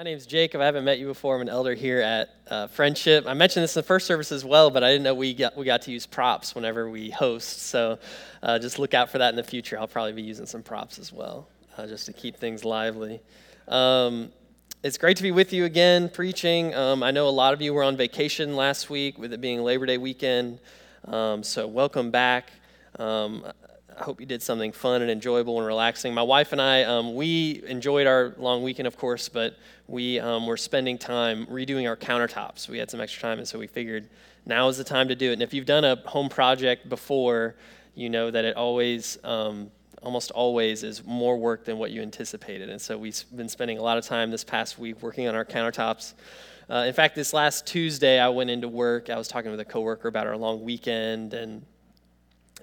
My name name's Jacob. I haven't met you before. I'm an elder here at uh, Friendship. I mentioned this in the first service as well, but I didn't know we got, we got to use props whenever we host. So uh, just look out for that in the future. I'll probably be using some props as well, uh, just to keep things lively. Um, it's great to be with you again preaching. Um, I know a lot of you were on vacation last week with it being Labor Day weekend. Um, so welcome back. Um, I hope you did something fun and enjoyable and relaxing. My wife and I, um, we enjoyed our long weekend, of course, but we um, were spending time redoing our countertops. We had some extra time, and so we figured now is the time to do it. And if you've done a home project before, you know that it always, um, almost always, is more work than what you anticipated. And so we've been spending a lot of time this past week working on our countertops. Uh, in fact, this last Tuesday, I went into work. I was talking with a coworker about our long weekend and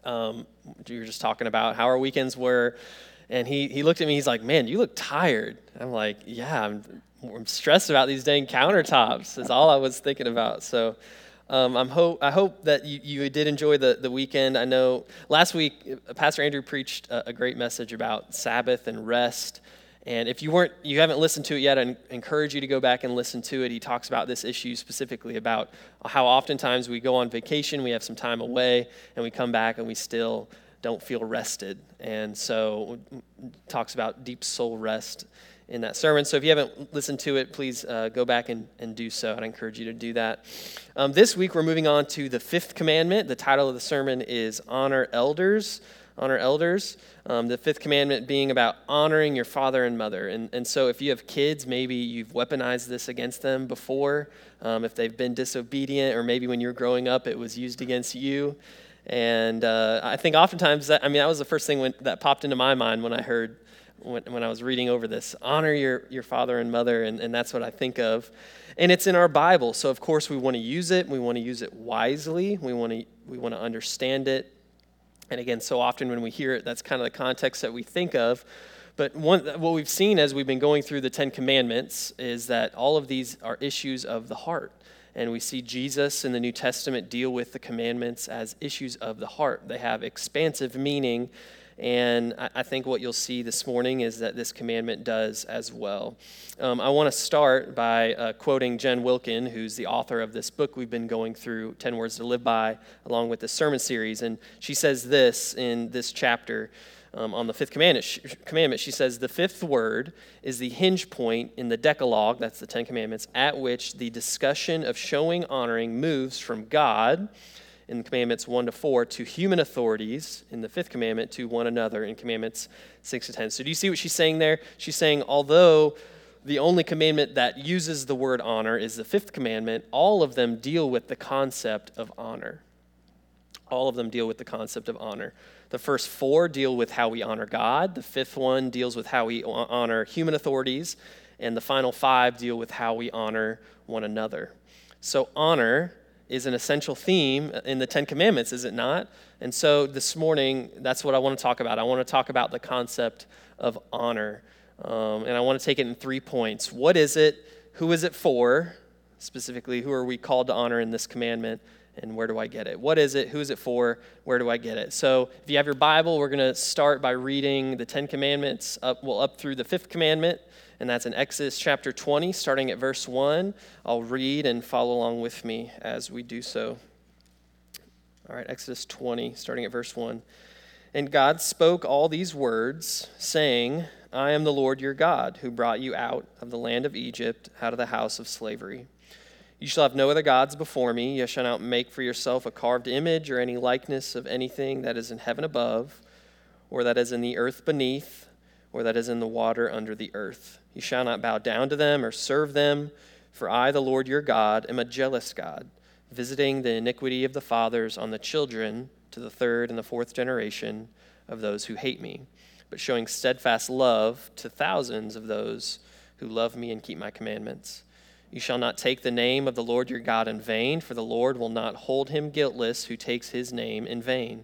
um, you were just talking about how our weekends were. And he, he looked at me, he's like, Man, you look tired. I'm like, Yeah, I'm, I'm stressed about these dang countertops. is all I was thinking about. So um, I'm hope, I hope that you, you did enjoy the, the weekend. I know last week, uh, Pastor Andrew preached a, a great message about Sabbath and rest. And if you weren't, you haven't listened to it yet, I encourage you to go back and listen to it. He talks about this issue specifically about how oftentimes we go on vacation, we have some time away, and we come back and we still don't feel rested. And so, mm, mm, talks about deep soul rest in that sermon. So if you haven't listened to it, please uh, go back and, and do so. I'd encourage you to do that. Um, this week, we're moving on to the fifth commandment. The title of the sermon is Honor Elders honor elders. Um, the fifth commandment being about honoring your father and mother. And, and so, if you have kids, maybe you've weaponized this against them before. Um, if they've been disobedient, or maybe when you were growing up, it was used against you. And uh, I think oftentimes, that, I mean, that was the first thing when, that popped into my mind when I heard, when, when I was reading over this honor your, your father and mother. And, and that's what I think of. And it's in our Bible. So, of course, we want to use it. We want to use it wisely. We want to, we want to understand it and again, so often when we hear it, that's kind of the context that we think of. But one, what we've seen as we've been going through the Ten Commandments is that all of these are issues of the heart. And we see Jesus in the New Testament deal with the commandments as issues of the heart. They have expansive meaning and I think what you'll see this morning is that this commandment does as well. Um, I want to start by uh, quoting Jen Wilkin, who's the author of this book we've been going through, 10 Words to Live By, along with the sermon series. And she says this in this chapter. Um, on the fifth commandment she, commandment, she says, The fifth word is the hinge point in the Decalogue, that's the Ten Commandments, at which the discussion of showing honoring moves from God in commandments 1 to 4 to human authorities in the fifth commandment to one another in commandments 6 to 10. So, do you see what she's saying there? She's saying, although the only commandment that uses the word honor is the fifth commandment, all of them deal with the concept of honor. All of them deal with the concept of honor. The first four deal with how we honor God, the fifth one deals with how we honor human authorities, and the final five deal with how we honor one another. So, honor is an essential theme in the Ten Commandments, is it not? And so this morning, that's what I want to talk about. I want to talk about the concept of honor. Um, and I want to take it in three points. What is it? Who is it for? Specifically, who are we called to honor in this commandment? And where do I get it? What is it? Who is it for? Where do I get it? So, if you have your Bible, we're going to start by reading the Ten Commandments up, well, up through the fifth commandment and that's in Exodus chapter 20, starting at verse 1. I'll read and follow along with me as we do so. All right, Exodus 20, starting at verse 1. And God spoke all these words, saying, I am the Lord your God, who brought you out of the land of Egypt, out of the house of slavery. You shall have no other gods before me. You shall not make for yourself a carved image or any likeness of anything that is in heaven above, or that is in the earth beneath or that is in the water under the earth. You shall not bow down to them or serve them, for I, the Lord your God, am a jealous God, visiting the iniquity of the fathers on the children to the third and the fourth generation of those who hate me, but showing steadfast love to thousands of those who love me and keep my commandments. You shall not take the name of the Lord your God in vain, for the Lord will not hold him guiltless who takes his name in vain.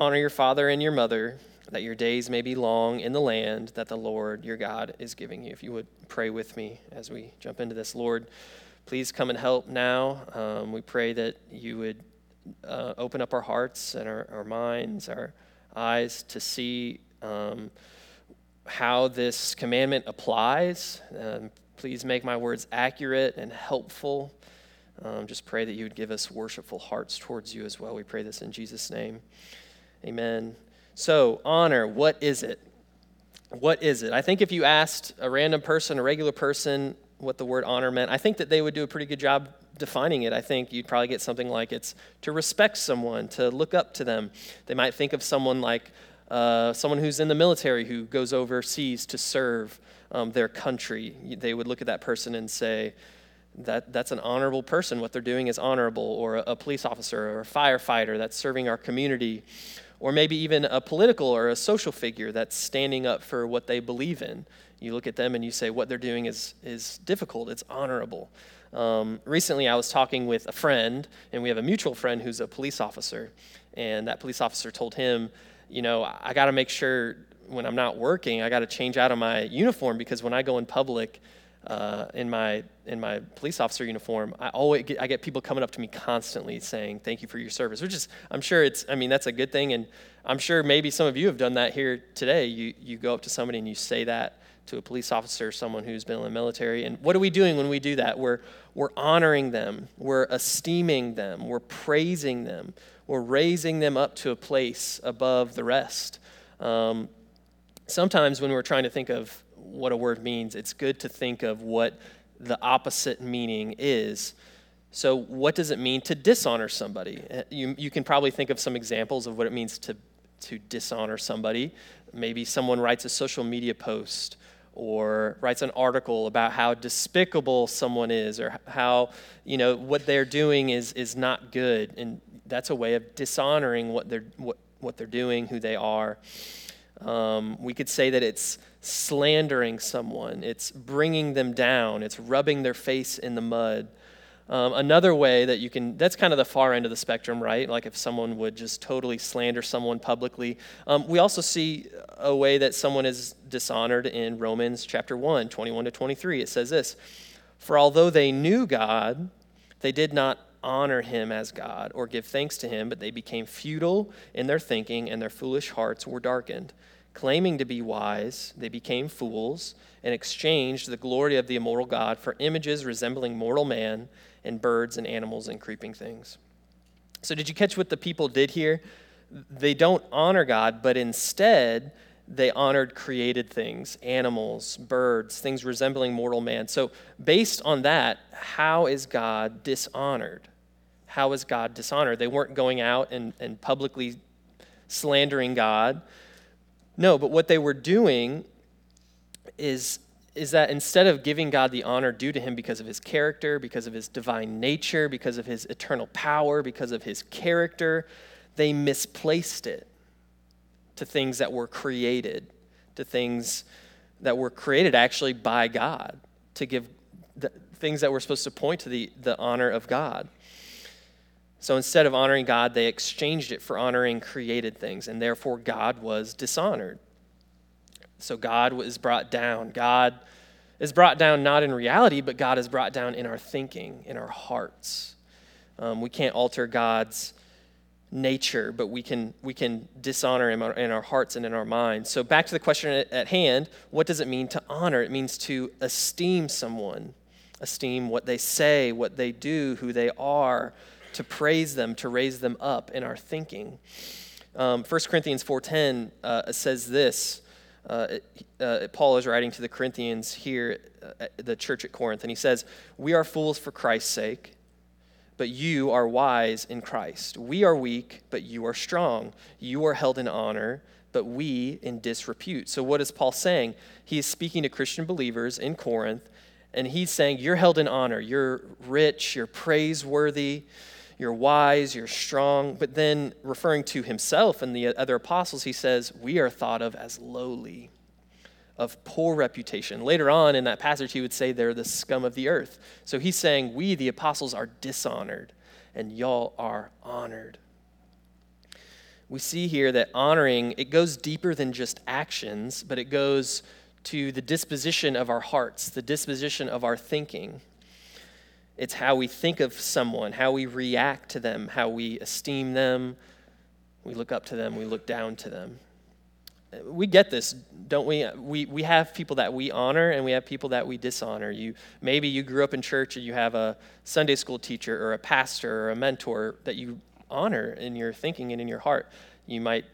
Honor your father and your mother, that your days may be long in the land that the Lord your God is giving you. If you would pray with me as we jump into this, Lord, please come and help now. Um, we pray that you would uh, open up our hearts and our, our minds, our eyes to see um, how this commandment applies. Um, Please make my words accurate and helpful. Um, just pray that you would give us worshipful hearts towards you as well. We pray this in Jesus' name. Amen. So, honor, what is it? What is it? I think if you asked a random person, a regular person, what the word honor meant, I think that they would do a pretty good job defining it. I think you'd probably get something like it's to respect someone, to look up to them. They might think of someone like uh, someone who's in the military who goes overseas to serve um, their country. They would look at that person and say, that, that's an honorable person. What they're doing is honorable. Or a, a police officer or a firefighter that's serving our community. Or maybe even a political or a social figure that's standing up for what they believe in. You look at them and you say, what they're doing is, is difficult, it's honorable. Um, recently, I was talking with a friend, and we have a mutual friend who's a police officer. And that police officer told him, You know, I got to make sure when I'm not working, I got to change out of my uniform because when I go in public uh, in my in my police officer uniform, I always get, I get people coming up to me constantly saying thank you for your service, which is I'm sure it's I mean that's a good thing, and I'm sure maybe some of you have done that here today. You you go up to somebody and you say that to a police officer, someone who's been in the military, and what are we doing when we do that? We're we're honoring them, we're esteeming them, we're praising them, we're raising them up to a place above the rest. Um, sometimes when we're trying to think of what a word means, it's good to think of what the opposite meaning is. So, what does it mean to dishonor somebody? Uh, you, you can probably think of some examples of what it means to, to dishonor somebody. Maybe someone writes a social media post or writes an article about how despicable someone is or how, you know, what they're doing is, is not good. And that's a way of dishonoring what they're, what, what they're doing, who they are. Um, we could say that it's slandering someone, it's bringing them down, it's rubbing their face in the mud. Um, another way that you can, that's kind of the far end of the spectrum, right? Like if someone would just totally slander someone publicly. Um, we also see a way that someone is dishonored in Romans chapter 1, 21 to 23. It says this For although they knew God, they did not honor him as God or give thanks to him, but they became futile in their thinking and their foolish hearts were darkened. Claiming to be wise, they became fools and exchanged the glory of the immortal God for images resembling mortal man and birds and animals and creeping things. So, did you catch what the people did here? They don't honor God, but instead, they honored created things, animals, birds, things resembling mortal man. So, based on that, how is God dishonored? How is God dishonored? They weren't going out and, and publicly slandering God. No, but what they were doing is, is that instead of giving God the honor due to him because of his character, because of his divine nature, because of his eternal power, because of his character, they misplaced it to things that were created, to things that were created actually by God, to give the, things that were supposed to point to the, the honor of God. So instead of honoring God, they exchanged it for honoring created things, and therefore God was dishonored. So God was brought down. God is brought down not in reality, but God is brought down in our thinking, in our hearts. Um, we can't alter God's nature, but we can, we can dishonor him in our hearts and in our minds. So, back to the question at, at hand what does it mean to honor? It means to esteem someone, esteem what they say, what they do, who they are to praise them, to raise them up in our thinking. Um, 1 Corinthians 4.10 uh, says this. Uh, uh, Paul is writing to the Corinthians here uh, at the church at Corinth, and he says, We are fools for Christ's sake, but you are wise in Christ. We are weak, but you are strong. You are held in honor, but we in disrepute. So, what is Paul saying? He is speaking to Christian believers in Corinth, and he's saying, You're held in honor. You're rich, you're praiseworthy you're wise, you're strong. But then, referring to himself and the other apostles, he says, We are thought of as lowly. of poor reputation. Later on in that passage, he would say they're the scum of the earth. So he's saying, We, the apostles, are dishonored, and y'all are honored. We see here that honoring, it goes deeper than just actions, but it goes to the disposition of our hearts, the disposition of our thinking. It's how we think of someone, how we react to them, how we esteem them. We look up to them, we look down to them we get this, don't we? we? We have people that we honor and we have people that we dishonor. You, maybe you grew up in church and you have a Sunday school teacher or a pastor or a mentor that you honor in your thinking and in your heart. You might,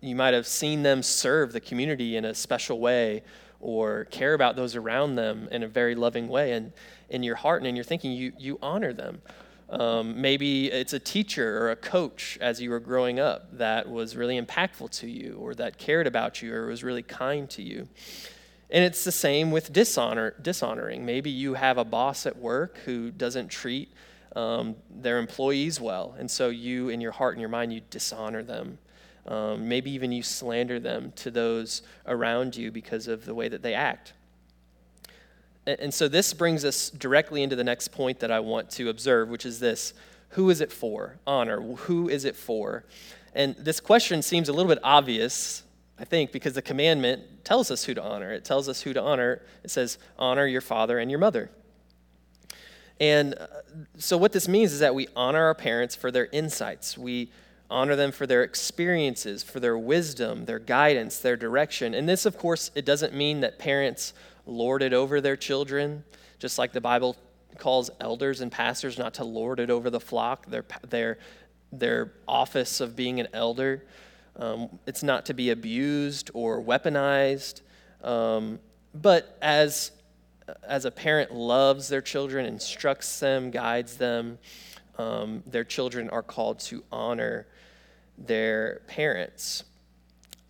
you might have seen them serve the community in a special way or care about those around them in a very loving way. And in your heart and in your thinking, you, you honor them. Um, maybe it's a teacher or a coach as you were growing up that was really impactful to you or that cared about you or was really kind to you. And it's the same with dishonor, dishonoring. Maybe you have a boss at work who doesn't treat um, their employees well. And so you, in your heart and your mind, you dishonor them. Um, maybe even you slander them to those around you because of the way that they act. And so this brings us directly into the next point that I want to observe, which is this Who is it for? Honor. Who is it for? And this question seems a little bit obvious, I think, because the commandment tells us who to honor. It tells us who to honor. It says, Honor your father and your mother. And uh, so, what this means is that we honor our parents for their insights. We honor them for their experiences, for their wisdom, their guidance, their direction. And this, of course, it doesn't mean that parents lord it over their children, just like the Bible calls elders and pastors not to lord it over the flock, their, their, their office of being an elder. Um, it's not to be abused or weaponized. Um, but as, as a parent loves their children, instructs them, guides them, um, their children are called to honor their parents.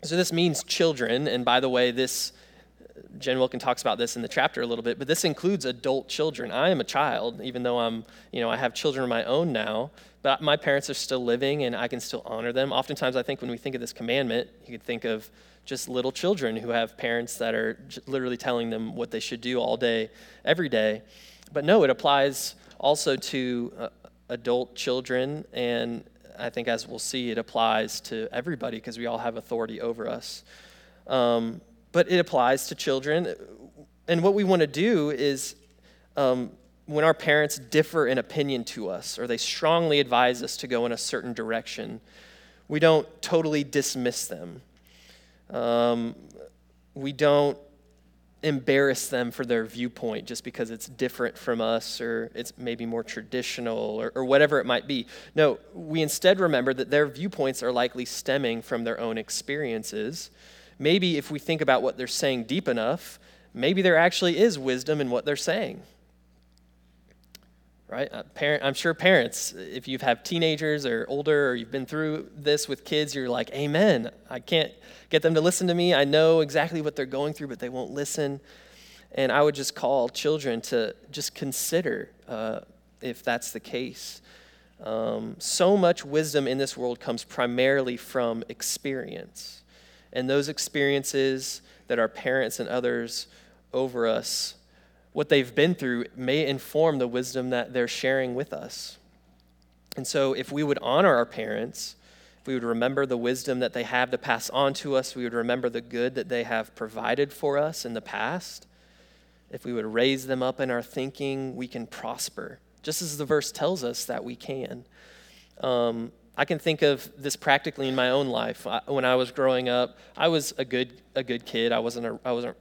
So this means children, and by the way, this Jen Wilkin talks about this in the chapter a little bit, but this includes adult children. I am a child, even though I'm, you know, I have children of my own now, but my parents are still living and I can still honor them. Oftentimes, I think when we think of this commandment, you could think of just little children who have parents that are literally telling them what they should do all day, every day. But no, it applies also to uh, adult children, and I think as we'll see, it applies to everybody because we all have authority over us. Um, but it applies to children. And what we want to do is um, when our parents differ in opinion to us or they strongly advise us to go in a certain direction, we don't totally dismiss them. Um, we don't embarrass them for their viewpoint just because it's different from us or it's maybe more traditional or, or, whatever it might be. No, we instead remember that their viewpoints are likely stemming from their own experiences maybe if we think about what they're saying deep enough, maybe there actually is wisdom in what they're saying. Right? Uh, parent, I'm sure parents, if you have teenagers or older or you've been through this with kids, you're like, Amen. I can't get them to listen to me. I know exactly what they're going through, but they won't listen. And I would just call children to just consider uh, if that's the case. Um, so much wisdom in this world comes primarily from experience. And those experiences that our parents and others over us, what they've been through, may inform the wisdom that they're sharing with us. And so, if we would honor our parents, if we would remember the wisdom that they have to pass on to us, we would remember the good that they have provided for us in the past. If we would raise them up in our thinking, we can prosper, just as the verse tells us that we can. Um, I can think of this practically in my own life. When I was growing up, I was a good a good kid. I wasn't a, I wasn't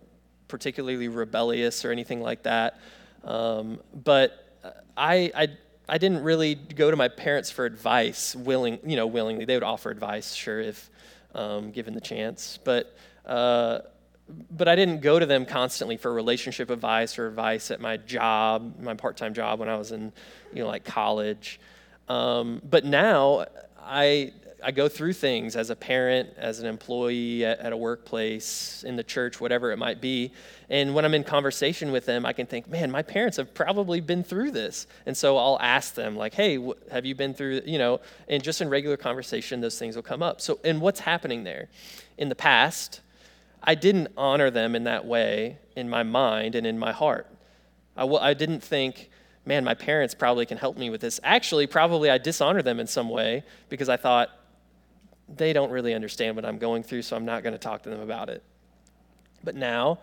particularly rebellious or anything like that. Um, but I, I I didn't really go to my parents for advice willing you know willingly. They would offer advice, sure, if um, given the chance. But uh, but I didn't go to them constantly for relationship advice or advice at my job, my part-time job when I was in you know like college. Um, but now I, I go through things as a parent, as an employee at, at, a workplace, in the church, whatever it might be. And when I'm in conversation with them, I can think, man, my parents have probably been through this. And so I'll ask them, like, hey, wh- have you been through, you know, and just in regular conversation, those things will come up. So, and what's happening there? In the past, I didn't honor them in that way in my mind and in my heart. I w- I didn't think, man, my parents probably can help me with this. Actually, probably I dishonor them in some way because I thought, they don't really understand what I'm going through, so I'm not going to talk to them about it. But now,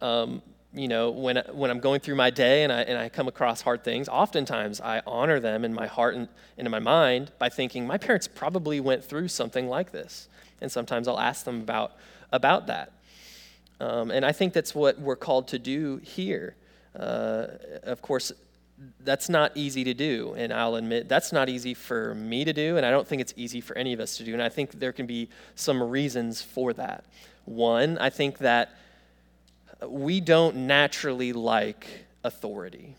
um, you know, when, when I'm going through my day and I, and I come across hard things, oftentimes I honor them in my heart and, and in my mind by thinking, my parents probably went through something like this. And sometimes I'll ask them about, about that. Um, and I think that's what we're called to do here. Uh, of course, that's not easy to do. And I'll admit that's not easy for me to do. And I don't think it's easy for any of us to do. And I think there can be some reasons for that. One, I think that we don't naturally like authority.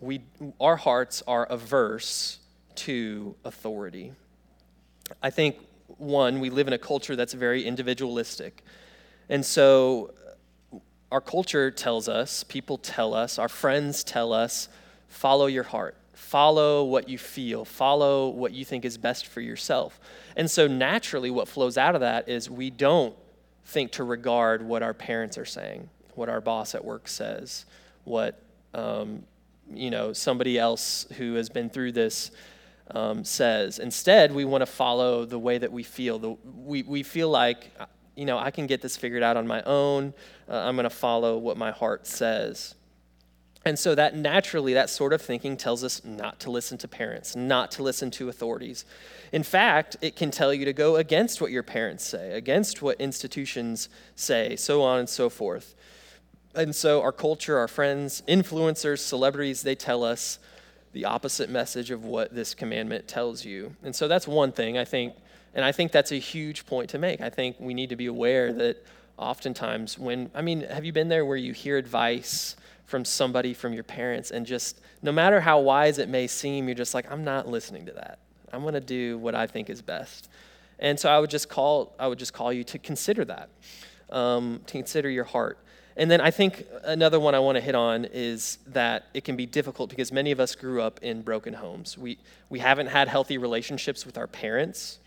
We, our hearts are averse to authority. I think, one, we live in a culture that's very individualistic. And so our culture tells us, people tell us, our friends tell us, follow your heart. Follow what you feel. Follow what you think is best for yourself. And so naturally, what flows out of that is we don't think to regard what our parents are saying what our boss at work says, what um, you know somebody else who has been through this um, says. Instead, we want to follow the way that we feel. The, we, we feel like, you know, I can get this figured out on my own. Uh, I'm going to follow what my heart says. And so that naturally, that sort of thinking tells us not to listen to parents, not to listen to authorities. In fact, it can tell you to go against what your parents say, against what institutions say, so on and so forth. And so our culture, our friends, influencers, celebrities, they tell us the opposite message of what this commandment tells you. And so that's one thing I think, and I think that's a huge point to make. I think we need to be aware that oftentimes when, I mean, have you been there where you hear advice from somebody from your parents and just no matter how wise it may seem, you're just like, I'm not listening to that. I'm going to do what I think is best. And so I would just call, I would just call you to consider that, um, to consider your heart. And then I think another one I want to hit on is that it can be difficult because many of us grew up in broken homes. We, we haven't had healthy relationships with our parents,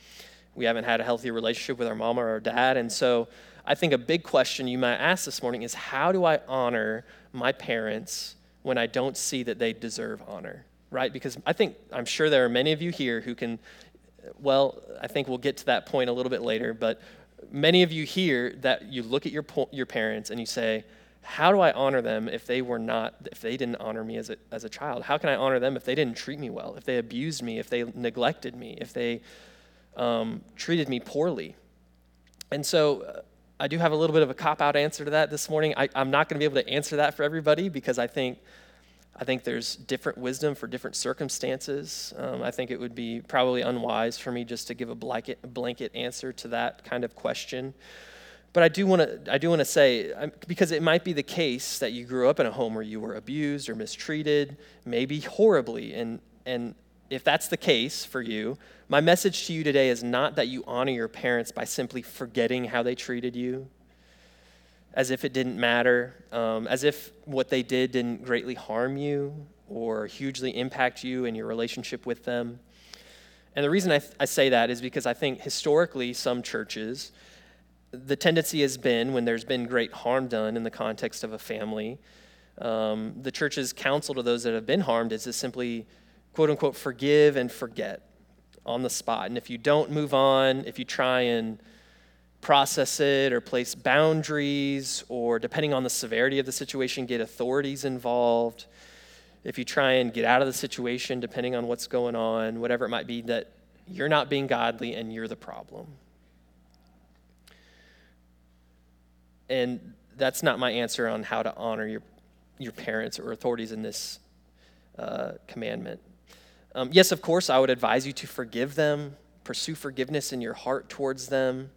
we haven't had a healthy relationship with our mom or our dad. And so I think a big question you might ask this morning is how do I honor my parents when I don't see that they deserve honor? Right? Because I think, I'm sure there are many of you here who can, well, I think we'll get to that point a little bit later, but many of you here that you look at your, your parents and you say, how do I honor them if they were not, if they didn't honor me as a, as a child? How can I honor them if they didn't treat me well, if they abused me, if they neglected me, if they um, treated me poorly? And so uh, I do have a little bit of a cop out answer to that this morning. I, I'm not going to be able to answer that for everybody because I think I think there's different wisdom for different circumstances. Um, I think it would be probably unwise for me just to give a blanket, blanket answer to that kind of question. But I do want to I do want to say because it might be the case that you grew up in a home where you were abused or mistreated, maybe horribly, and and if that's the case for you, my message to you today is not that you honor your parents by simply forgetting how they treated you as if it didn't matter, um, as if what they did didn't greatly harm you or hugely impact you and your relationship with them. And the reason I, th- I say that is because I think historically, some churches, the tendency has been when there's been great harm done in the context of a family, um, the church's counsel to those that have been harmed is to simply, quote unquote, forgive and forget on the spot. And if you don't move on, if you try and process it or place boundaries or, depending on the severity of the situation, get authorities involved. If you try and get out of the situation, depending on what's going on, whatever it might be, that you're not being godly and you're the problem. And that's not my answer on how to honor your, your parents or authorities in this uh, commandment. Um, yes, of course, I would advise you to forgive them, pursue forgiveness in your heart towards them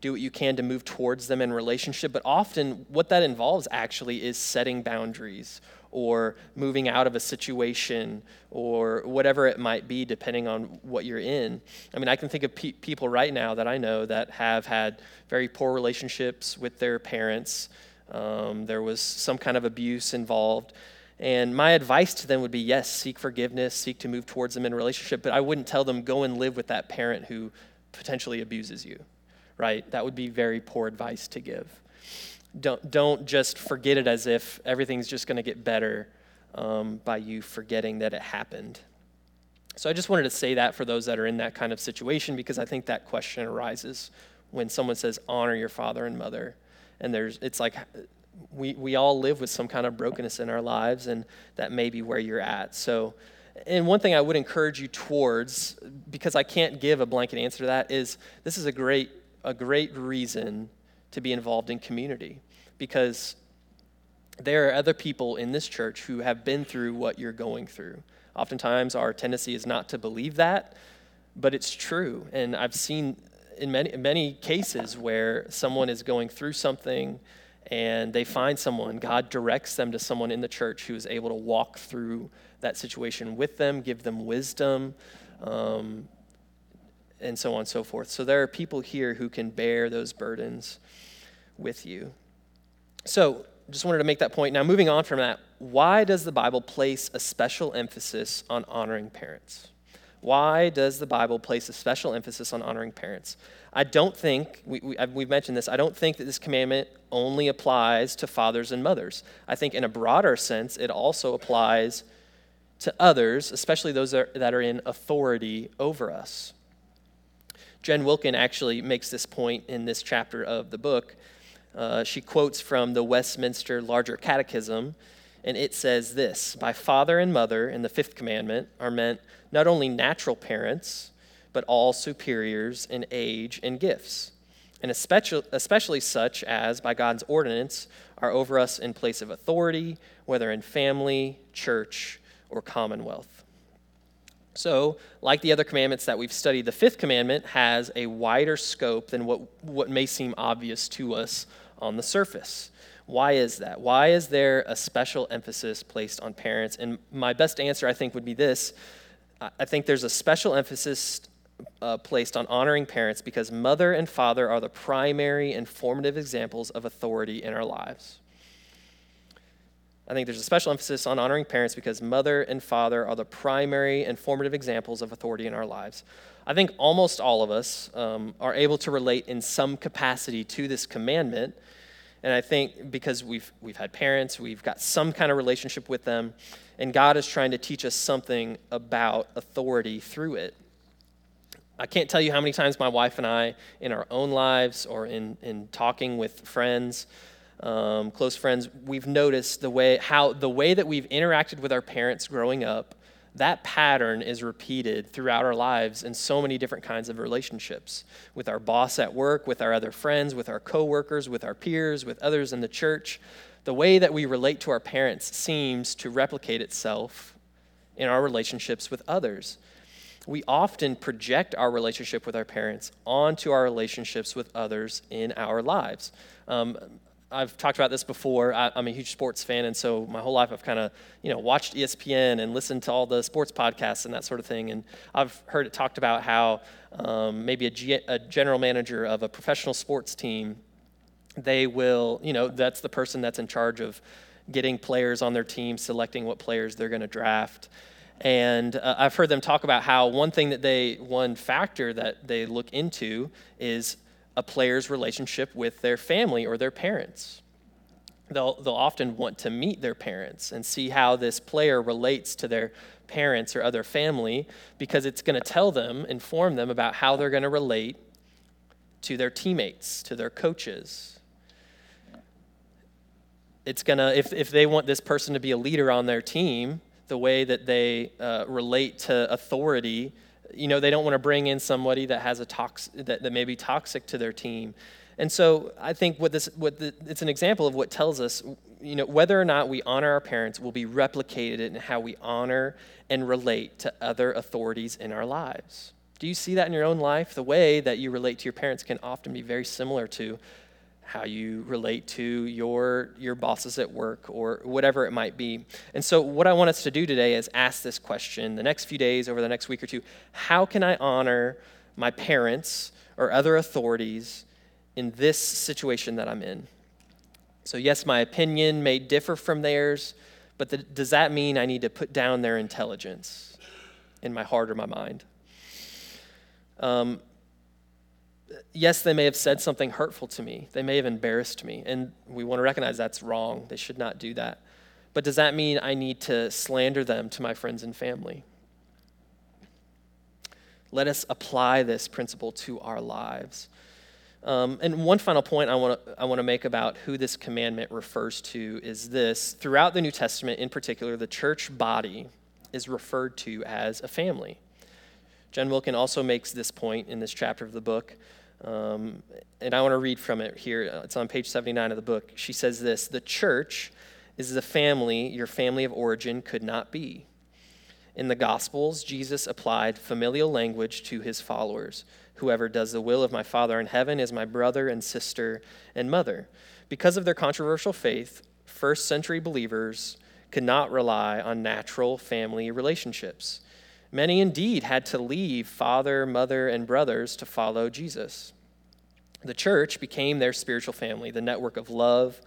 do what you can to move towards them in relationship. But often, what that involves actually is setting boundaries or moving out of a situation or whatever it might be, depending on what you're in. I mean, I can think of pe- people right now that I know that have had very poor relationships with their parents. Um, there was some kind of abuse involved. And my advice to them would be yes, seek forgiveness, seek to move towards them in relationship, but I wouldn't tell them go and live with that parent who potentially abuses you right? That would be very poor advice to give. Don't, don't just forget it as if everything's just going to get better um, by you forgetting that it happened. So I just wanted to say that for those that are in that kind of situation because I think that question arises when someone says honor your father and mother and there's it's like we, we all live with some kind of brokenness in our lives and that may be where you're at. So and one thing i would encourage you towards because i can't give a blanket answer to that is this is a great a great reason to be involved in community. Because there are other people in this church who have been through what you're going through. Oftentimes our tendency is not to believe that but it's true. And i've seen in many, many cases where someone is going through something and they find someone, God directs them to someone in the church who is able to walk through that situation with them, give them wisdom, um, and so on and so forth. So there are people here who can bear those burdens with you. So just wanted to make that point. Now, moving on from that, why does the Bible place a special emphasis on honoring parents? Why does the Bible place a special emphasis on honoring parents? I don't think, we, we, we've mentioned this, I don't think that this commandment only applies to fathers and mothers. I think in a broader sense, it also applies to others, especially those that are, that are in authority over us. Jen Wilkin actually makes this point in this chapter of the book. Uh, she quotes from the Westminster Larger Catechism, and it says this By father and mother in the fifth commandment are meant not only natural parents, but all superiors in age and gifts, and especially, especially such as, by God's ordinance, are over us in place of authority, whether in family, church, or commonwealth. So, like the other commandments that we've studied, the fifth commandment has a wider scope than what, what may seem obvious to us on the surface. Why is that? Why is there a special emphasis placed on parents? And my best answer, I think, would be this I think there's a special emphasis uh, placed on honoring parents because mother and father are the primary and formative examples of authority in our lives. I think there's a special emphasis on honoring parents because mother and father are the primary and formative examples of authority in our lives. I think almost all of us um, are able to relate in some capacity to this commandment. And I think because we've, we've had parents, we've got some kind of relationship with them, and God is trying to teach us something about authority through it. I can't tell you how many times my wife and I, in our own lives or in, in talking with friends, um, close friends, we've noticed the way how the way that we've interacted with our parents growing up, that pattern is repeated throughout our lives in so many different kinds of relationships with our boss at work, with our other friends, with our coworkers, with our peers, with others in the church. The way that we relate to our parents seems to replicate itself in our relationships with others we often project our relationship with our parents onto our relationships with others in our lives. Um, I've talked about this before. I, am a huge sports fan, and so my whole life I've kind of, you know, watched ESPN and listened to all the sports podcasts and that sort of thing. And I've heard it talked about how um, maybe a, G- a general manager of a professional sports team, they will, you know, that's the person that's in charge of getting players on their team, selecting what players they're going to draft. And uh, I've heard them talk about how one thing that they, one factor that they look into is a player's relationship with their family or their parents. They'll, they'll often want to meet their parents and see how this player relates to their parents or other family because it's going to tell them, inform them about how they're going to relate to their teammates, to their coaches. It's going to, if, if they want this person to be a leader on their team, the way that they uh, relate to authority. You know, they don't want to bring in somebody that has a tox that, that may be toxic to their team. And so I think what this, what the, it's an example of what tells us, you know, whether or not we honor our parents will be replicated in how we honor and relate to other authorities in our lives. Do you see that in your own life? The way that you relate to your parents can often be very similar to how you relate to your your bosses at work or whatever it might be. And so what I want us to do today is ask this question the next few days over the next week or two, how can I honor my parents or other authorities in this situation that I'm in? So yes, my opinion may differ from theirs, but the, does that mean I need to put down their intelligence in my heart or my mind? Um, yes, they may have said something hurtful to me. They may have embarrassed me. And we want to recognize that's wrong. They should not do that. But does that mean I need to slander them to my friends and family? Let us apply this principle to our lives. Um, and one final point I want to I want to make about who this commandment refers to is this: throughout the New Testament, in particular, the church body is referred to as a family. Jen Wilkin also makes this point in this chapter of the book, um, and I want to read from it here. It's on page 79 of the book. She says this: "The church is the family your family of origin could not be." In the Gospels, Jesus applied familial language to his followers. Whoever does the will of my Father in heaven is my brother and sister and mother. Because of their controversial faith, first century believers could not rely on natural family relationships. Many indeed had to leave father, mother, and brothers to follow Jesus. The church became their spiritual family, the network of love,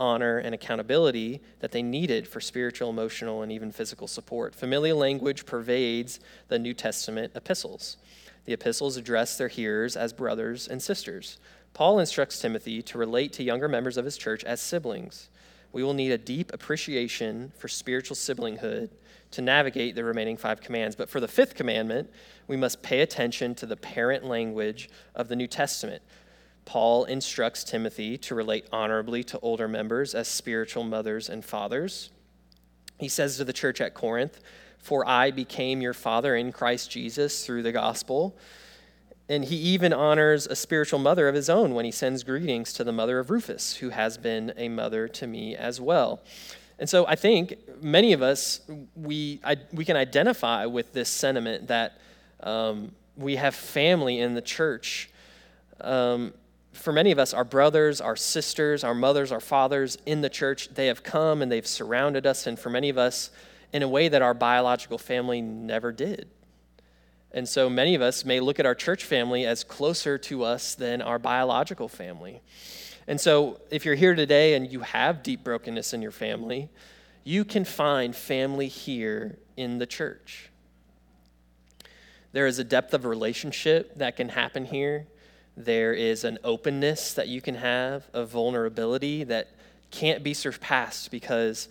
honor, and accountability that they needed for spiritual, emotional, and even physical support. Familial language pervades the New Testament epistles. The epistles address their hearers as brothers and sisters. Paul instructs Timothy to relate to younger members of his church as siblings. We will need a deep appreciation for spiritual siblinghood to navigate the remaining five commands. But for the fifth commandment, we must pay attention to the parent language of the New Testament. Paul instructs Timothy to relate honorably to older members as spiritual mothers and fathers. He says to the church at Corinth, For I became your father in Christ Jesus through the gospel. And he even honors a spiritual mother of his own when he sends greetings to the mother of Rufus, who has been a mother to me as well. And so I think many of us, we, I, we can identify with this sentiment that um, we have family in the church. Um, for many of us, our brothers, our sisters, our mothers, our fathers in the church, they have come and they've surrounded us, and for many of us, in a way that our biological family never did. And so many of us may look at our church family as closer to us than our biological family. And so if you're here today and you have deep brokenness in your family, you can find family here in the church. There is a depth of relationship that can happen here there is an openness that you can have, a vulnerability that can't be surpassed because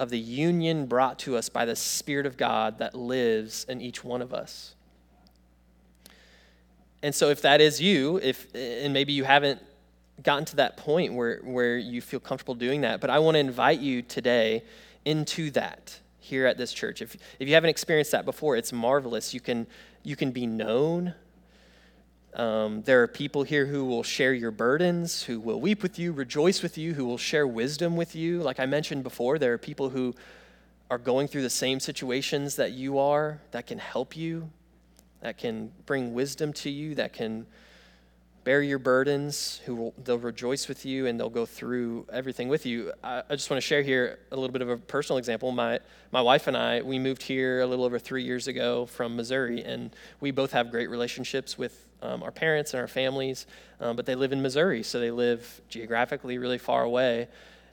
of the union brought to us by the Spirit of God that lives in each one of us. And so, if that is you, if and maybe you haven't gotten to that point where, where you feel comfortable doing that, but I want to invite you today into that here at this church. If, if you haven't experienced that before, it's marvelous. You can, you can be known um, there are people here who will share your burdens, who will weep with you, rejoice with you, who will share wisdom with you. Like I mentioned before, there are people who are going through the same situations that you are that can help you, that can bring wisdom to you, that can bear your burdens, who will, they'll rejoice with you and they'll go through everything with you. I, I, just want to share here a little bit of a personal example. My, my wife and I, we moved here a little over three years ago from Missouri, and we both have great relationships with um, our parents and our families, um, but they live in Missouri, so they live geographically really far away.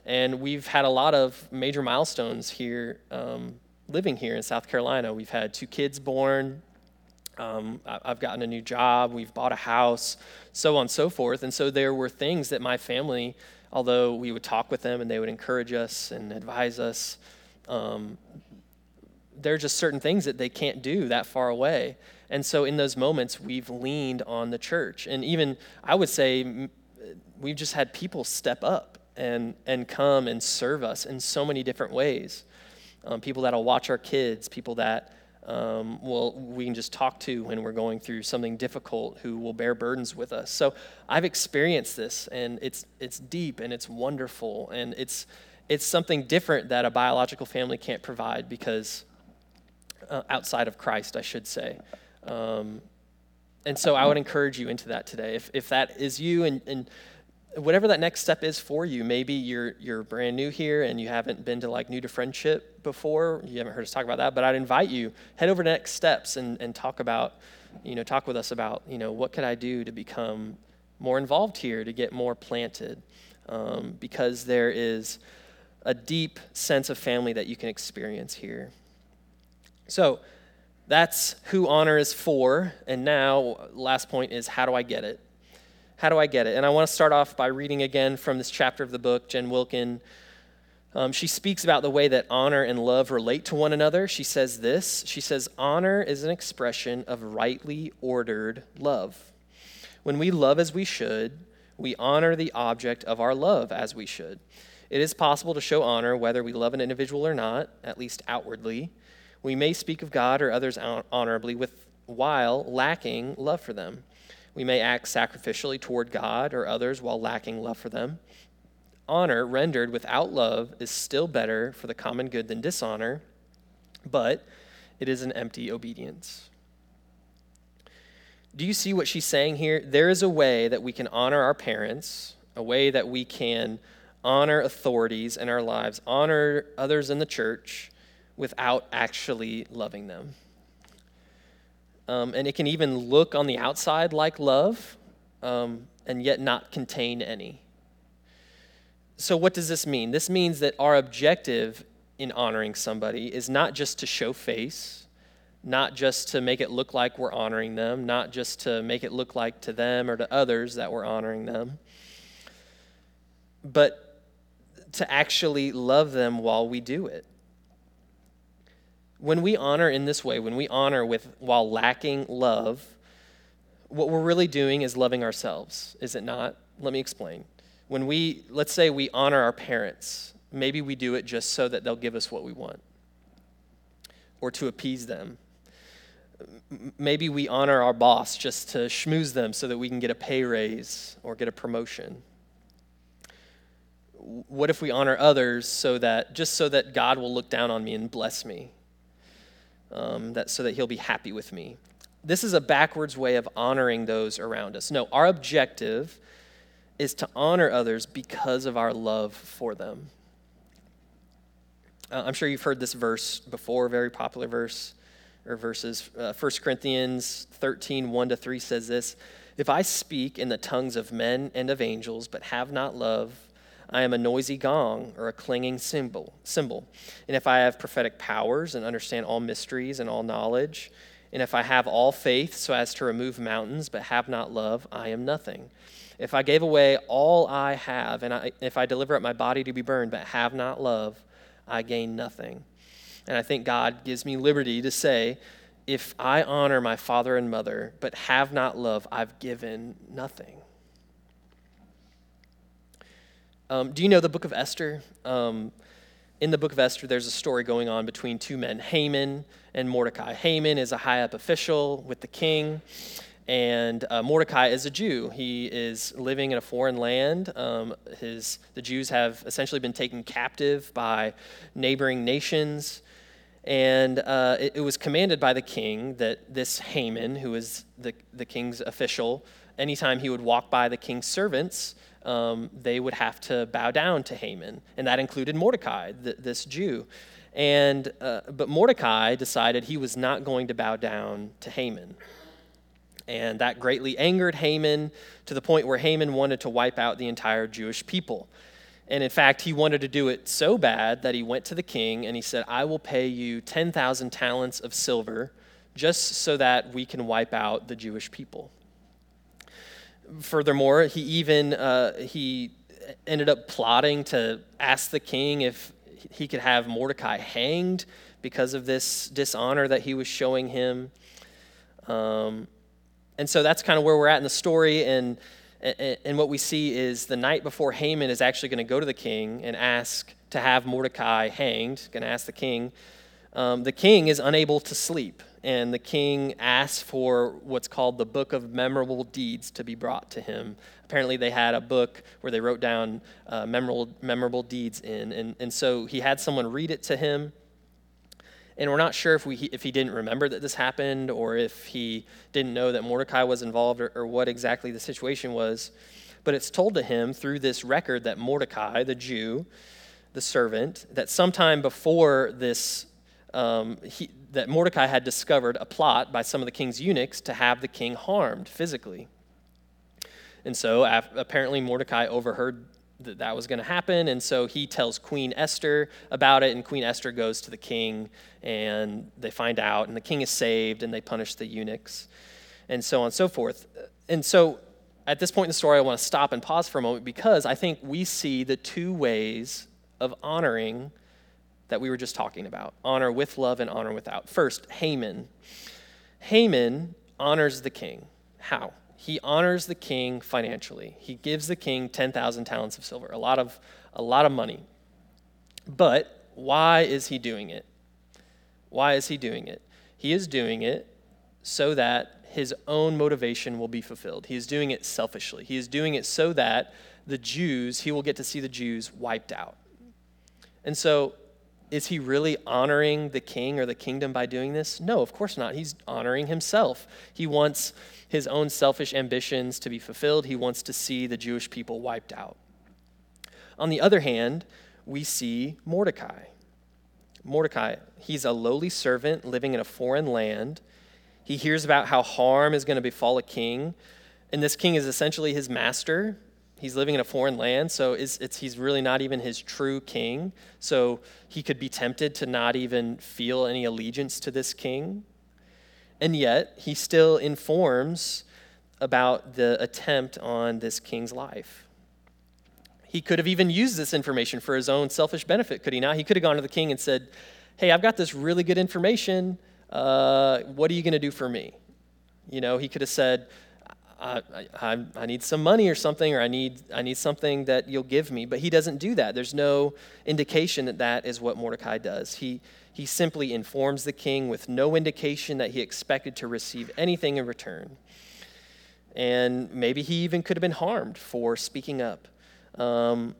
And we've had a lot of major milestones here um, living here in South Carolina. We've had two kids born, um, I've gotten a new job, we've bought a house, so on and so forth. And so there were things that my family, although we would talk with them and they would encourage us and advise us, um, there are just certain things that they can't do that far away. And so in those moments, we've leaned on the church. And even, I would say, we've just had people step up and, and come and serve us in so many different ways. Um, people that'll watch our kids, people that um, well, we can just talk to when we're going through something difficult who will bear burdens with us. So I've experienced this, and it's, it's deep and it's wonderful, and it's, it's something different that a biological family can't provide because uh, outside of Christ, I should say. Um, and so I would encourage you into that today. If, if that is you and, and whatever that next step is for you, maybe you're you're brand new here and you haven't been to like new to friendship before. You haven't heard us talk about that, but I'd invite you head over to next steps and, and talk about, you know, talk with us about, you know, what could I do to become more involved here, to get more planted, um, because there is a deep sense of family that you can experience here. So that's who honor is for, and now last point is how do I get it? How do I get it? And I want to start off by reading again from this chapter of the book, Jen Wilkin. Um, she speaks about the way that honor and love relate to one another. She says this She says, Honor is an expression of rightly ordered love. When we love as we should, we honor the object of our love as we should. It is possible to show honor whether we love an individual or not, at least outwardly. We may speak of God or others honorably with, while lacking love for them. We may act sacrificially toward God or others while lacking love for them. Honor rendered without love is still better for the common good than dishonor, but it is an empty obedience. Do you see what she's saying here? There is a way that we can honor our parents, a way that we can honor authorities in our lives, honor others in the church without actually loving them. Um, and it can even look on the outside like love um, and yet not contain any. So, what does this mean? This means that our objective in honoring somebody is not just to show face, not just to make it look like we're honoring them, not just to make it look like to them or to others that we're honoring them, but to actually love them while we do it. When we honor in this way, when we honor with while lacking love, what we're really doing is loving ourselves, is it not? Let me explain when we, let's say we honor our parents, maybe we do it just so that they'll give us what we want or to appease them. Maybe we honor our boss just to schmooze them so that we can get a pay raise or get a promotion. What if we honor others so that just so that God will look down on me and bless me? Um, that so that He'll be happy with me. This is a backwards way of honoring those around us. No, our objective is to honor others because of our love for them. Uh, I'm sure you've heard this verse before, very popular verse or verses. Uh, 1 Corinthians 13, 1 to 3 says this If I speak in the tongues of men and of angels, but have not love, I am a noisy gong or a clanging cymbal, cymbal. And if I have prophetic powers and understand all mysteries and all knowledge, and if I have all faith so as to remove mountains, but have not love, I am nothing. If I gave away all I have, and I, if I deliver up my body to be burned, but have not love, I gain nothing. And I think God gives me liberty to say, if I honor my father and mother, but have not love, I've given nothing. Um, do you know the book of Esther? Um, in the book of Esther, there's a story going on between two men, Haman and Mordecai. Haman is a high up official with the king, and uh, Mordecai is a Jew. He is living in a foreign land. Um, his, the Jews have essentially been taken captive by neighboring nations. And uh, it, it, was commanded by the king that this Haman, who was the, the king's official, anytime he would walk by the king's servants, um, they would have to bow down to Haman. And that included Mordecai, th- this Jew. And, uh, but Mordecai decided he was not going to bow down to Haman. And that greatly angered Haman to the point where Haman wanted to wipe out the entire Jewish people. And in fact, he wanted to do it so bad that he went to the king and he said, I will pay you 10,000 talents of silver just so that we can wipe out the Jewish people. Furthermore, he even uh, he ended up plotting to ask the king if he could have Mordecai hanged because of this dishonor that he was showing him. Um, and so that's kind of where we're at in the story. And, and what we see is the night before Haman is actually going to go to the king and ask to have Mordecai hanged, going to ask the king. Um, the king is unable to sleep, and the king asks for what's called the Book of Memorable Deeds to be brought to him. Apparently, they had a book where they wrote down uh, memorable, memorable deeds in, and, and so he had someone read it to him. And we're not sure if, we, if he didn't remember that this happened or if he didn't know that Mordecai was involved or, or what exactly the situation was. But it's told to him through this record that Mordecai, the Jew, the servant, that sometime before this, um, he, that Mordecai had discovered a plot by some of the king's eunuchs to have the king harmed physically. And so apparently Mordecai overheard that that was going to happen. And so he tells Queen Esther about it, and Queen Esther goes to the king, and they find out, and the king is saved, and they punish the eunuchs, and so on and so forth. And so at this point in the story, I want to stop and pause for a moment because I think we see the two ways of honoring that we were just talking about honor with love and honor without. First, Haman. Haman honors the king. How? He honors the king financially. He gives the king 10,000 talents of silver, a lot of, a lot of money. But why is he doing it? Why is he doing it? He is doing it so that his own motivation will be fulfilled. He is doing it selfishly. He is doing it so that the Jews, he will get to see the Jews wiped out. And so, is he really honoring the king or the kingdom by doing this? No, of course not. He's honoring himself. He wants his own selfish ambitions to be fulfilled, he wants to see the Jewish people wiped out. On the other hand, we see Mordecai. Mordecai, he's a lowly servant living in a foreign land. He hears about how harm is going to befall a king, and this king is essentially his master. He's living in a foreign land, so it's, it's, he's really not even his true king. So he could be tempted to not even feel any allegiance to this king. And yet, he still informs about the attempt on this king's life. He could have even used this information for his own selfish benefit, could he not? He could have gone to the king and said, Hey, I've got this really good information. Uh, what are you going to do for me? You know, he could have said, I, I, I, need some money or something, or I need, I need something that you'll give me. But he doesn't do that. There's no indication that that is what Mordecai does. He, he simply informs the king with no indication that he expected to receive anything in return. And maybe he even could have been harmed for speaking up. Um,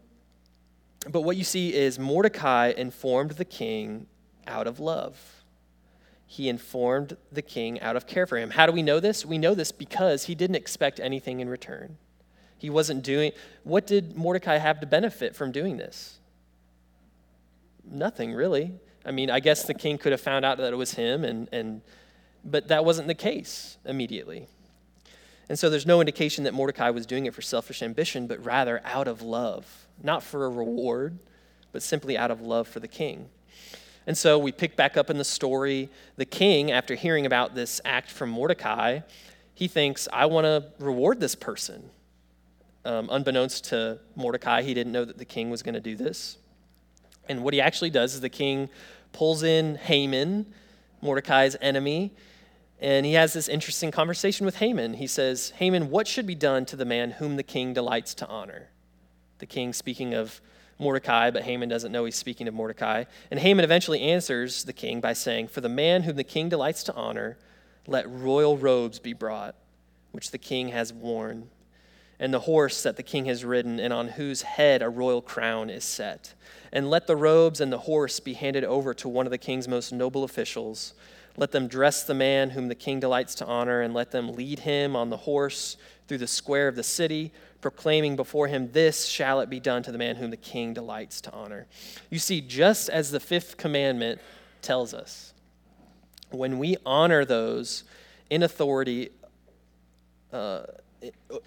but what you see is Mordecai informed the king out of love. He informed the king out of care for him. How do we know this? We know this because he didn't expect anything in return. He wasn't doing, what did Mordecai have to benefit from doing this? Nothing really. I mean, I guess the king could have found out that it was him, and, and, but that wasn't the case immediately. And so there's no indication that Mordecai was doing it for selfish ambition, but rather out of love, not for a reward, but simply out of love for the king. And so we pick back up in the story. The king, after hearing about this act from Mordecai, he thinks, I want to reward this person. Um, unbeknownst to Mordecai, he didn't know that the king was going to do this. And what he actually does is the king pulls in Haman, Mordecai's enemy, and he has this interesting conversation with Haman. He says, Haman, what should be done to the man whom the king delights to honor? The king, speaking of Mordecai, but Haman doesn't know he's speaking of Mordecai. And Haman eventually answers the king by saying, For the man whom the king delights to honor, let royal robes be brought, which the king has worn, and the horse that the king has ridden, and on whose head a royal crown is set. And let the robes and the horse be handed over to one of the king's most noble officials let them dress the man whom the king delights to honor, and let them lead him on the horse through the square of the city, proclaiming before him, This shall it be done to the man whom the king delights to honor. You see, just as the fifth commandment tells us, when we honor those in authority, uh,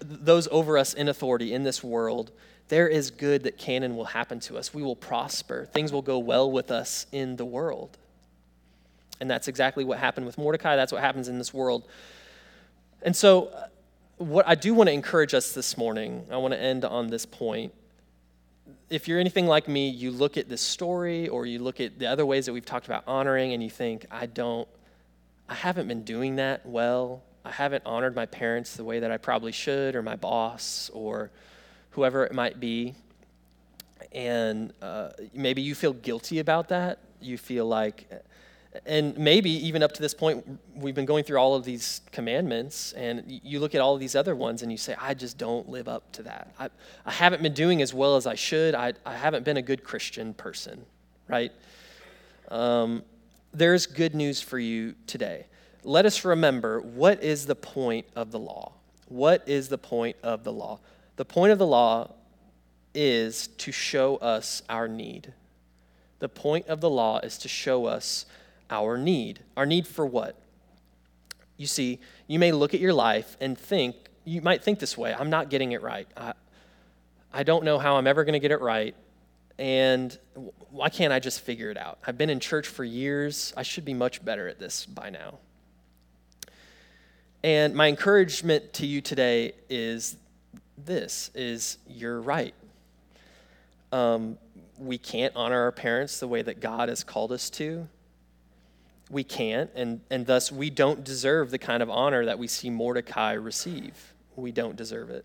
those over us in authority in this world, there is good that can and will happen to us. We will prosper. Things will go well with us in the world. And that's exactly what happened with Mordecai. That's what happens in this world. And so, what I do want to encourage us this morning, I want to end on this point. If you're anything like me, you look at this story or you look at the other ways that we've talked about honoring and you think, I don't, I haven't been doing that well. I haven't honored my parents the way that I probably should, or my boss, or whoever it might be. And uh, maybe you feel guilty about that. You feel like, and maybe even up to this point, we've been going through all of these commandments, and you look at all of these other ones and you say, I just don't live up to that. I, I haven't been doing as well as I should. I, I haven't been a good Christian person, right? Um, there's good news for you today. Let us remember what is the point of the law? What is the point of the law? The point of the law is to show us our need. The point of the law is to show us our need. Our need for what? You see, you may look at your life and think, you might think this way I'm not getting it right. I, I don't know how I'm ever going to get it right. And why can't I just figure it out? I've been in church for years. I should be much better at this by now. And my encouragement to you today is this is you're right. Um, we can't honor our parents the way that God has called us to. We can't, and, and thus we don't deserve the kind of honor that we see Mordecai receive. We don't deserve it.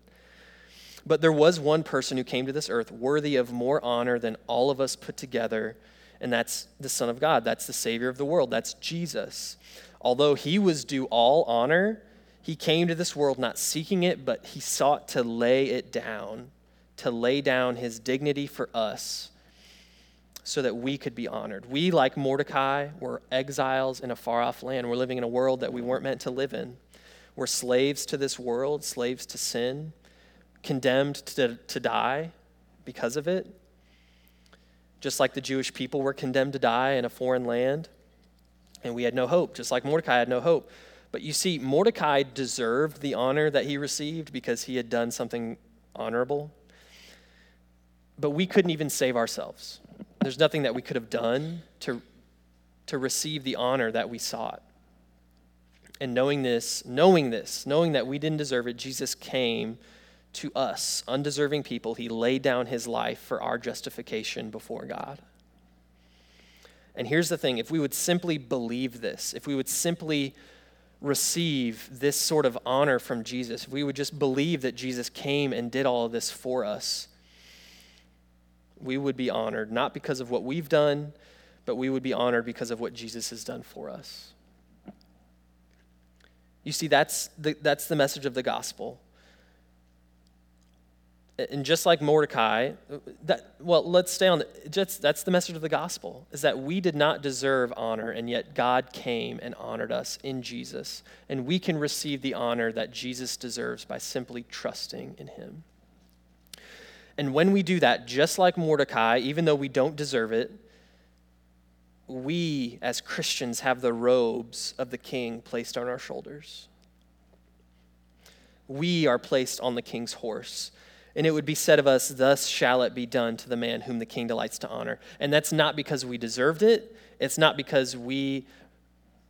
But there was one person who came to this earth worthy of more honor than all of us put together, and that's the Son of God. That's the Savior of the world. That's Jesus. Although he was due all honor, he came to this world not seeking it, but he sought to lay it down, to lay down his dignity for us so that we could be honored. We, like Mordecai, were exiles in a far off land. We're living in a world that we weren't meant to live in. We're slaves to this world, slaves to sin, condemned to, to die because of it. Just like the Jewish people were condemned to die in a foreign land, and we had no hope, just like Mordecai had no hope. But you see, Mordecai deserved the honor that he received because he had done something honorable. But we couldn't even save ourselves. There's nothing that we could have done to, to receive the honor that we sought. And knowing this, knowing this, knowing that we didn't deserve it, Jesus came to us, undeserving people. He laid down his life for our justification before God. And here's the thing if we would simply believe this, if we would simply receive this sort of honor from Jesus, if we would just believe that Jesus came and did all of this for us, we would be honored, not because of what we've done, but we would be honored because of what Jesus has done for us. You see, that's the, that's the message of the gospel and just like Mordecai, that, well, let's stay on just, that's the message of the gospel, is that we did not deserve honor, and yet God came and honored us in Jesus. And we can receive the honor that Jesus deserves by simply trusting in him. And when we do that, just like Mordecai, even though we don't deserve it, we as Christians have the robes of the king placed on our shoulders. We are placed on the king's horse and it would be said of us, Thus shall it be done to the man whom the king delights to honor. And that's not because we deserved it. It's not because we,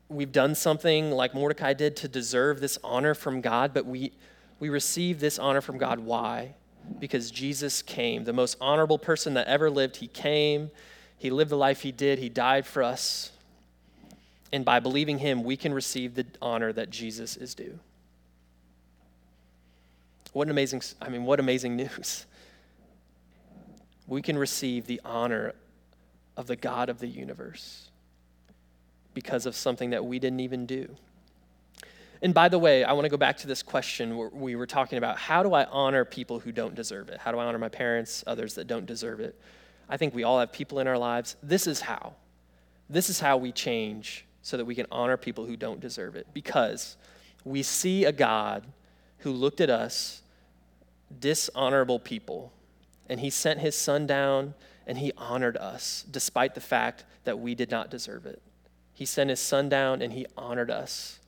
we've done something like Mordecai did to deserve this honor from God, but we, we receive this honor from God. Why? Because Jesus came, the most honorable person that ever lived. He came, he lived the life he did, he died for us. And by believing him, we can receive the honor that Jesus is due. What an amazing, I mean, what amazing news. We can receive the honor of the God of the universe because of something that we didn't even do. And by the way, I want to go back to this question where we were talking about how do I honor people who don't deserve it? How do I honor my parents, others that don't deserve it? I think we all have people in our lives. This is how. This is how we change so that we can honor people who don't deserve it because we see a God who looked at us dishonorable people. And he sent his son down and he honored us despite the fact that we did not deserve it. He sent his son down and he honored us.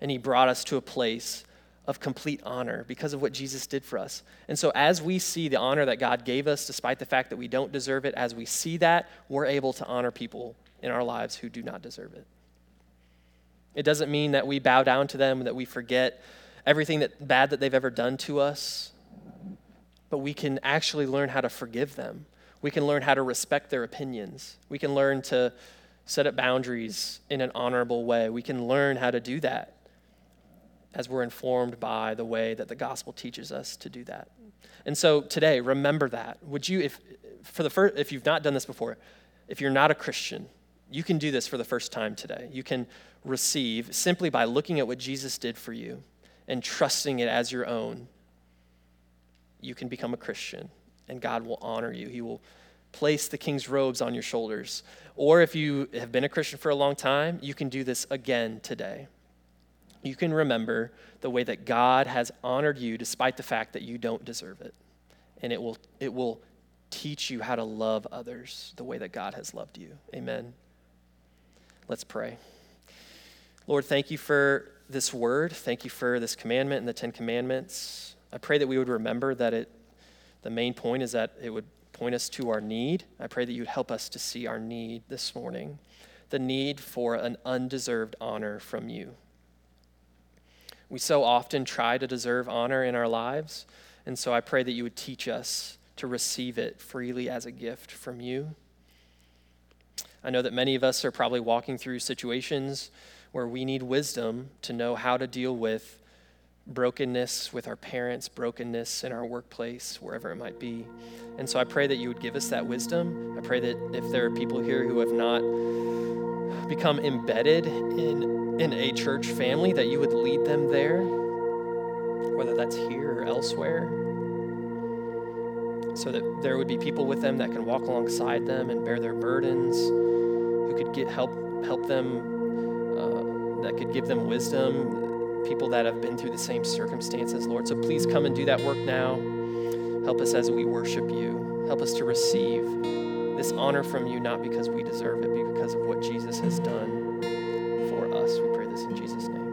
And he brought us to a place of complete honor because of what Jesus did for us. And so, as we see the honor that God gave us, despite the fact that we don't deserve it, as we see that, we're able to honor people in our lives who do not deserve it. It doesn't mean that we bow down to them, that we forget everything that bad that they've ever done to us but we can actually learn how to forgive them. We can learn how to respect their opinions. We can learn to set up boundaries in an honorable way. We can learn how to do that as we're informed by the way that the gospel teaches us to do that. And so today, remember that. Would you, if for the first, if you've not done this before, if you're not a Christian, you can do this for the first time today. You can receive simply by looking at what Jesus did for you and trusting it as your own you can become a Christian and God will honor you. He will place the king's robes on your shoulders. Or if you have been a Christian for a long time, you can do this again today. You can remember the way that God has honored you despite the fact that you don't deserve it. And it will, it will teach you how to love others the way that God has loved you. Amen. Let's pray. Lord, thank you for this word. Thank you for this commandment and the Ten Commandments. I pray that we would remember that it, the main point is that it would point us to our need. I pray that you would help us to see our need this morning, the need for an undeserved honor from you. We so often try to deserve honor in our lives, And so I pray that you would teach us to receive it freely as a gift from you. I know that many of us are probably walking through situations where we need wisdom to know how to deal with brokenness with our parents, brokenness in our workplace, wherever it might be. And so I pray that you would give us that wisdom. I pray that if there are people here who have not become embedded in, in a church family, that you would lead them there, whether that's here or elsewhere, so that there would be people with them that can walk alongside them and bear their burdens, who could get help help them, uh, that could give them wisdom, people that have been through the same circumstances, Lord. So please come and do that work now. Help us as we worship you. Help us to receive this honor from you, not because we deserve it, but because of what Jesus has done us. We pray this in Jesus' name.